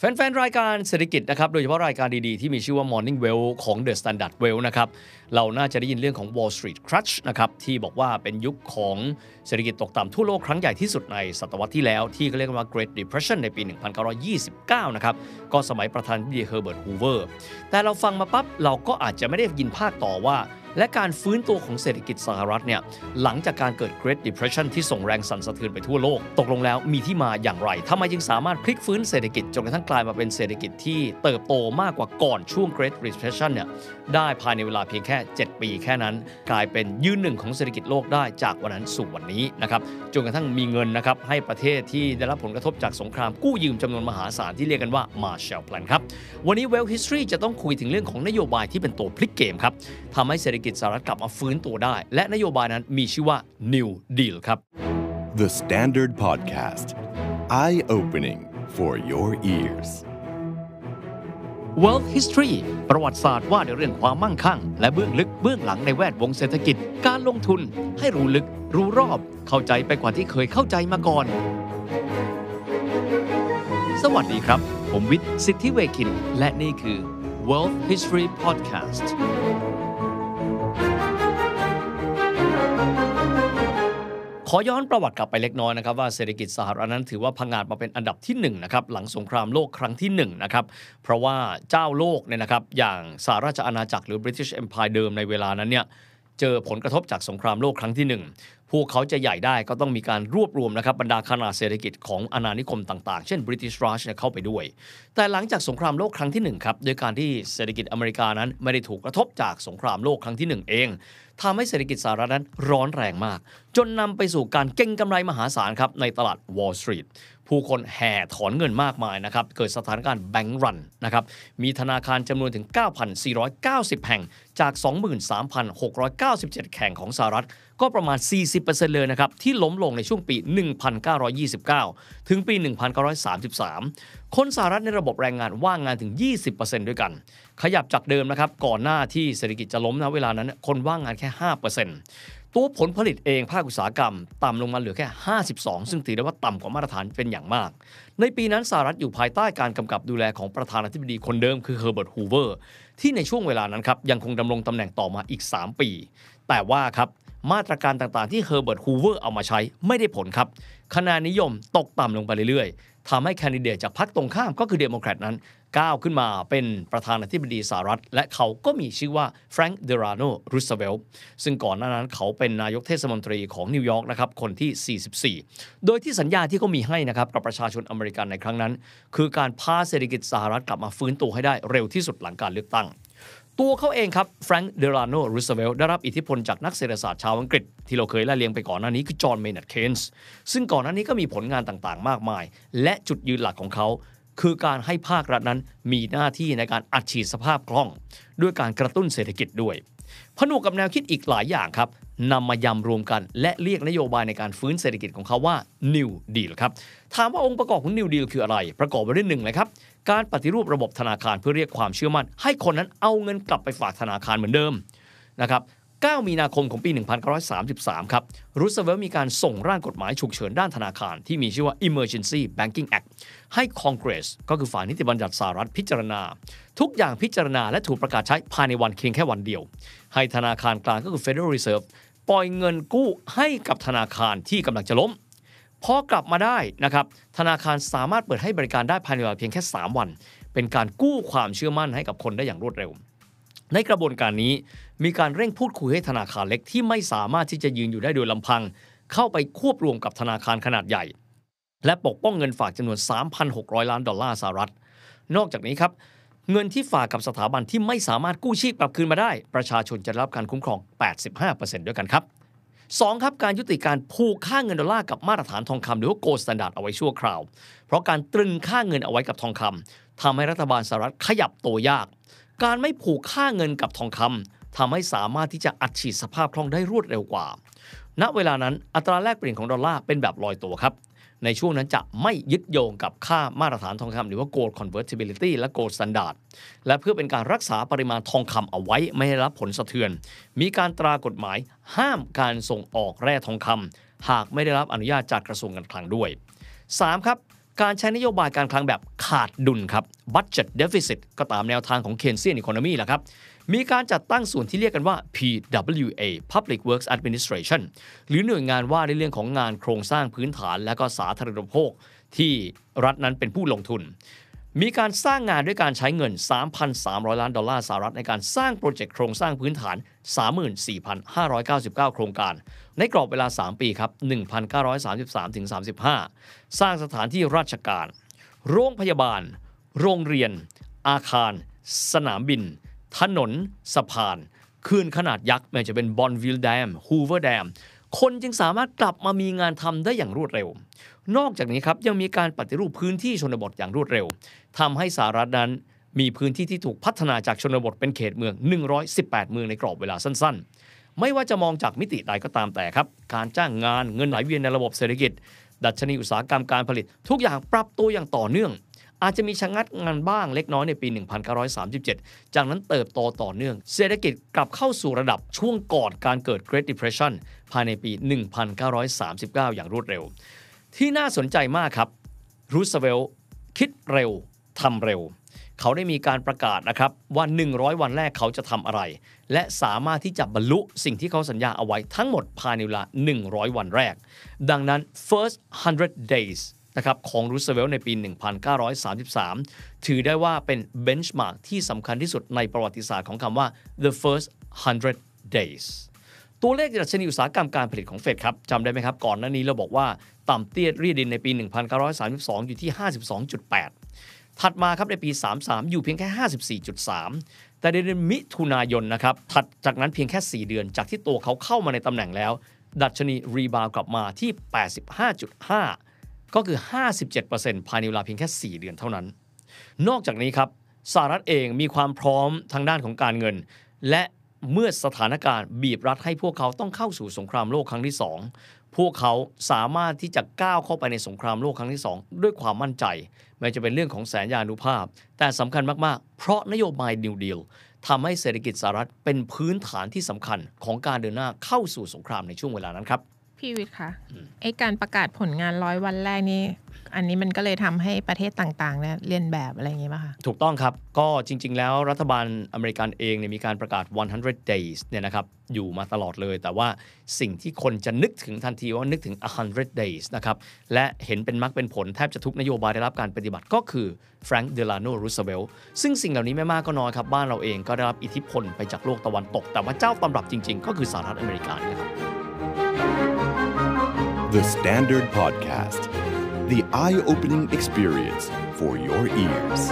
แฟนๆ รายการเศรษฐกิจนะครับโดยเฉพาะรายการดีๆ ที่มีชื่อว่า Morning Wealth ของ The Standard Wealth นะครับเราน่าจะได้ยินเรื่องของ Wall Street Crash นะครับที่บอกว่าเป็นยุคของเศรษฐกิจตกต่ำทั่วโลกครั้งใหญ่ที่สุดในศตวรรษที่แล้ว ที่เขาเรียกว่า Great Depression ในปี 1929 นะครับก็สมัยประธานาธิบดีเฮอร์เบิร์ต ฮูเวอร์ แต่เราฟังมาปั๊บเราก็อาจจะไม่ได้ยินภาคต่อว่าและการฟื้นตัวของเศรษฐกิจสหรัฐเนี่ยหลังจากการเกิด Great Depression ที่ส่งแรงสั่นสะเทือนไปทั่วโลก ตกลงแล้วมีที่มาอย่างไรทำไมจึงสามารถพลิกฟื้นเศรษฐกิจจนกระทั่งกลายมาเป็นเศรษฐกิจที่เติบโตมากกว่าก่อนช่วง Great Recession เนี่ยได้ภายในเวลาเพียงแค่ 7 ปีแค่นั้น กลายเป็นยืนหนึ่งของเศรษฐกิจโลกได้จากวันนั้นสู่วันนี้นะครับจนกระทั่งมีเงินนะครับให้ประเทศที่ได้รับผลกระทบจากสงครามกู้ยืมจำนวนมหาศาลที่เรียกกันว่า Marshall Plan ครับวันนี้ Well History จะต้องคุยถึงเรื่องของนโยบายที่เป็นตัวพลิกเกมครับทำให้เศรษฐกิจสหรัฐกลับมาฟื้นตัวได้ และนโยบายนั้นมีชื่อว่า New Deal ครับ The Standard Podcast Eye Opening for Your Ears World History ประวัติศาสตร์ว่าด้วยเรื่องความมั่งคั่ง และเบื้องลึกเบื้องหลังในแวดวงเศรษฐกิจ การลงทุนให้รู้ลึกรู้รอบ เข้าใจไปกว่าที่เคยเข้าใจมาก่อน สวัสดีครับ ผมวิทย์สิทธิเวคิน และนี่คือ World History Podcast ขอย้อนประวัติกลับไปเล็กน้อยนะครับว่าเศรษฐกิจสหรัฐนั้นถือว่าพังงาดมาเป็นอันดับที่1นะครับหลังสงครามโลกครั้งที่1นะครับเพราะว่าเจ้าโลกเนี่ยนะครับอย่างสหราชอาณาจักรหรือ British Empire เดิมในเวลานั้นเนี่ยเจอผลกระทบจากสงครามโลกครั้งที่ 1 พวกเขาจะใหญ่ได้ก็ต้องมีการรวบรวมนะครับบรรดาขนาดเศรษฐกิจของอาณานิคมต่างๆ เช่น British Raj เนี่ยเข้าไปด้วย แต่หลังจากสงครามโลกครั้งที่1ครับโดยการที่เศรษฐกิจอเมริกานั้นไม่ได้ถูกกระทบจากสงครามโลกครั้งที่ 1 เอง ทำให้เศรษฐกิจสหรัฐนั้นร้อนแรงมาก จนนำไปสู่การเก็งกำไรมหาศาลครับในตลาด Wall Street ผู้คนแห่ถอนเงินมากมายนะครับ เกิดสถานการณ์แบงก์รันนะครับ มีธนาคารจำนวนถึง 9,490 แห่ง จาก 23,697 แห่งของสหรัฐ ก็ประมาณ 40%เลยนะครับ ที่ล้มลงในช่วงปี 1929 ถึงปี 1933คนสหรัฐในระบบแรงงานว่างงานถึง 20%ด้วยกัน ขยับจากเดิมนะครับก่อนหน้าที่เศรษฐกิจจะล้มนะเวลานั้น คนว่างงานแค่ 5%ตัวผลผลิตเองภาคอุตสาหกรรม ต่ำลงมาเหลือแค่ 52 ซึ่งถือได้ว่าต่ำกว่ามาตรฐานเป็นอย่างมาก ในปีนั้นสหรัฐอยู่ภายใต้การกำกับดูแลของประธานาธิบดีคนเดิมคือเฮอร์เบิร์ตฮูเวอร์ที่ในช่วงเวลานั้นครับยังคงดำรงตำแหน่งต่อมาอีก 3 ปี แต่ว่าครับมาตรการต่างๆ ที่เฮอร์เบิร์ตฮูเวอร์เอามาใช้ไม่ได้ผลครับคะแนนนิยมตกต่ำลงไปเรื่อยๆ ทำให้แคนดิเดตจากพรรคตรงข้ามก็คือเดโมแครตนั้น ก้าวขึ้นมาเป็นประธานาธิบดีสหรัฐ และเขาก็มีชื่อว่าแฟรงคลิน เดลาโนรูสเวลต์ซึ่งก่อนหน้านั้นเขาเป็นนายกเทศมนตรีของนิวยอร์กนะครับคนที่ 44 โดยที่สัญญาที่เขามีให้นะครับกับประชาชนอเมริกันในครั้งนั้น คือการพาเศรษฐกิจสหรัฐกลับมาฟื้นตัวให้ได้เร็วที่สุดหลังการเลือกตั้ง ตัวเขาเองครับแฟรงคลิน เดลาโนรูสเวลต์ได้รับอิทธิพลจากนักเศรษฐศาสตร์ชาวอังกฤษ ที่เราเคยไล่เรียงไปก่อนหน้านี้คือจอห์นเมนัดเคนส์ซึ่งก่อนหน้านี้ก็มีผลงานต่างๆ มากมาย และจุดยืนหลักของเขา คือการให้ภาครัฐนั้นมีหน้าที่ในการอัดฉีดสภาพคล่อง ด้วยการกระตุ้นเศรษฐกิจด้วย ผนวกกับแนวคิดอีกหลายอย่างครับนำมายำรวมกันและเรียกนโยบายในการฟื้นเศรษฐกิจของเขาว่า New Deal ครับถามว่าองค์ประกอบของ New Deal คืออะไร ประกอบไปด้วยหนึ่งเลยครับ การปฏิรูประบบธนาคารเพื่อเรียกความเชื่อมั่น ให้คนนั้นเอาเงินกลับไปฝากธนาคารเหมือนเดิมนะครับ9มีนาคมของปี 1933 ครับ รูสเวลต์มีการส่งร่างกฎหมายฉุกเฉินด้านธนาคาร ที่มีชื่อว่า Emergency Banking Act ให้ Congress ก็คือฝ่ายนิติบัญญัติสหรัฐพิจารณา ทุกอย่างพิจารณาและถูกประกาศใช้ภายในวันเพียงแค่วันเดียว ให้ธนาคารกลางก็คือ Federal Reserve ปล่อยเงินกู้ให้กับธนาคารที่กำลังจะล้ม พอกลับมาได้นะครับธนาคารสามารถเปิดให้บริการได้ภายในเวลาเพียงแค่ 3 วัน เป็นการกู้ความเชื่อมั่นให้กับคนได้อย่างรวดเร็ว ในกระบวนการนี้มีการเร่งพูดคุยให้ธนาคารเล็กที่ไม่สามารถที่จะยืนอยู่ได้โดยลำพัง เข้าไปควบรวมกับธนาคารขนาดใหญ่ และปกป้องเงินฝากจำนวน 3,600 ล้านดอลลาร์สหรัฐ นอกจากนี้ครับเงินที่ฝากกับสถาบันที่ไม่สามารถกู้ชีพกลับคืนมาได้ ประชาชนจะรับการคุ้มครอง 85%ด้วยกันครับ 2. ครับการยุติการผูกค่าเงินดอลลาร์กับมาตรฐานทองคำหรือว่า gold standard เอาไว้ชั่วคราว เพราะการตรึงค่าเงินเอาไว้กับทองคำทำให้รัฐบาลสหรัฐขยับตัวยาก การไม่ผูกค่าเงินกับทองคำทำให้สามารถที่จะอัดฉีดสภาพคล่องได้รวดเร็วกว่า ณเวลานั้นอัตราแลกเปลี่ยนของดอลลาร์เป็นแบบลอยตัวครับ ในช่วงนั้นจะไม่ยึดโยงกับค่ามาตรฐานทองคำหรือว่า gold convertibility และ gold standard และเพื่อเป็นการรักษาปริมาณทองคำเอาไว้ไม่ให้รับผลสะเทือน มีการตรากฎหมายห้ามการส่งออกแร่ทองคำหากไม่ได้รับอนุญาตจากกระทรวงการคลังด้วย 3. ครับ การใช้นโยบายการคลังแบบขาดดุลครับ budget deficit ก็ตามแนวทางของ Keynesian economy แหละครับ มีการจัดตั้งส่วนที่เรียกกันว่า PWA Public Works Administration หรือหน่วยงานว่าในเรื่องของงานโครงสร้างพื้นฐานและก็สาธารณูปโภคที่รัฐนั้นเป็นผู้ลงทุน มีการสร้างงานด้วยการใช้เงิน 3,300 ล้านดอลลาร์สหรัฐในการสร้างโปรเจกต์โครงสร้างพื้นฐาน 34,599 โครงการ ในกรอบเวลา 3 ปีครับ 1933-35 สร้างสถานที่ราชการ โรงพยาบาล โรงเรียน อาคาร สนามบิน ถนน สะพานคลื่นขนาดยักษ์ไม่ว่าจะเป็นบอนวิลแดม ฮูเวอร์แดม คนจึงสามารถกลับมามีงานทำได้อย่างรวดเร็ว นอกจากนี้ครับยังมีการปฏิรูปพื้นที่ชนบทอย่างรวดเร็วทำให้สหรัฐนั้นมีพื้นที่ที่ถูกพัฒนาจากชนบทเป็นเขตเมือง 118 เมืองในกรอบเวลาสั้น ๆ ไม่ว่าจะมองจากมิติใดก็ตามแต่ครับ การจ้างงานเงินไหลเวียนในระบบเศรษฐกิจ ดัชนีอุตสาหกรรมการผลิต ทุกอย่างปรับตัวอย่างต่อเนื่อง อาจจะมีชะงัดงานบ้างเล็กน้อยในปี 1937 จากนั้นเติบโตต่อเนื่อง เศรษฐกิจกลับเข้าสู่ระดับช่วงก่อนการเกิด Great Depression ภายในปี 1939 อย่างรวดเร็ว ที่น่าสนใจมากครับรูสเวลต์คิดเร็วทำเร็ว เขาได้มีการประกาศนะครับว่า 100 วันแรกเขาจะทำอะไร และสามารถที่จะบรรลุสิ่งที่เขาสัญญาเอาไว้ทั้งหมดภายในเวลา 100 วันแรก ดังนั้น first 100 days นะครับของรูสเวลต์ในปี 1933 ถือได้ว่าเป็น benchmark ที่สำคัญที่สุดในประวัติศาสตร์ของคำว่า the first 100 days ตัวเลขดัชนีอุตสาหกรรมการผลิตของเฟดครับจำได้ไหมครับ ก่อนหน้านี้เราบอกว่าต่ำเตี้ยเรียดินในปี 1932 อยู่ที่ 52.8 ถัดมาครับในปี 33 อยู่เพียงแค่ 54.3 แต่ในเดือนมิถุนายนนะครับถัดจากนั้นเพียงแค่ 4 เดือน จากที่ตัวเขาเข้ามาในตำแหน่งแล้ว ดัชนีรีบาวกลับมาที่ 85.5 ก็คือ 57%ภายในเวลาเพียงแค่ 4 เดือนเท่านั้น นอกจากนี้ครับสหรัฐเองมีความพร้อมทางด้านของการเงิน และ เมื่อสถานการณ์บีบรัดให้พวกเขาต้องเข้าสู่สงครามโลกครั้งที่ 2 พวกเขาสามารถที่จะก้าวเข้าไปในสงครามโลกครั้งที่ 2 ด้วยความมั่นใจ ไม่จะเป็นเรื่องของแสนยานุภาพ แต่สำคัญมากๆ เพราะนโยบายนิวเดีลทำให้เศรษฐกิจสหรัฐเป็นพื้นฐานที่สำคัญของการเดินหน้าเข้าสู่สงครามในช่วงเวลานั้นครับ พี่วิทย์คะไอการประกาศผลงานร้อยวันแรกนี่ อันนี้มันก็เลยทำให้ประเทศต่างๆเนี่ยเรียนแบบอะไรอย่างงี้ป่ะคะถูกต้องครับ ก็จริง ๆ แล้วรัฐบาลอเมริกันเองเนี่ยมีการประกาศ 100 days เนี่ยนะครับอยู่มาตลอดเลย แต่ว่าสิ่งที่คนจะนึกถึงทันทีว่านึกถึง 100 days นะครับ และเห็นเป็นมรรคเป็นผลแทบจะทุกนโยบายได้รับการปฏิบัติก็คือแฟรงค์เดลาโนรูสเวลซึ่งสิ่งเหล่านี้ไม่มากก็น้อยครับ บ้านเราเองก็ได้รับอิทธิพลไปจากโลกตะวันตก แต่ว่าเจ้าตำรับจริง ๆ ก็คือสหรัฐอเมริกานี่แหละครับ The Standard Podcast, the eye opening experience for your ears.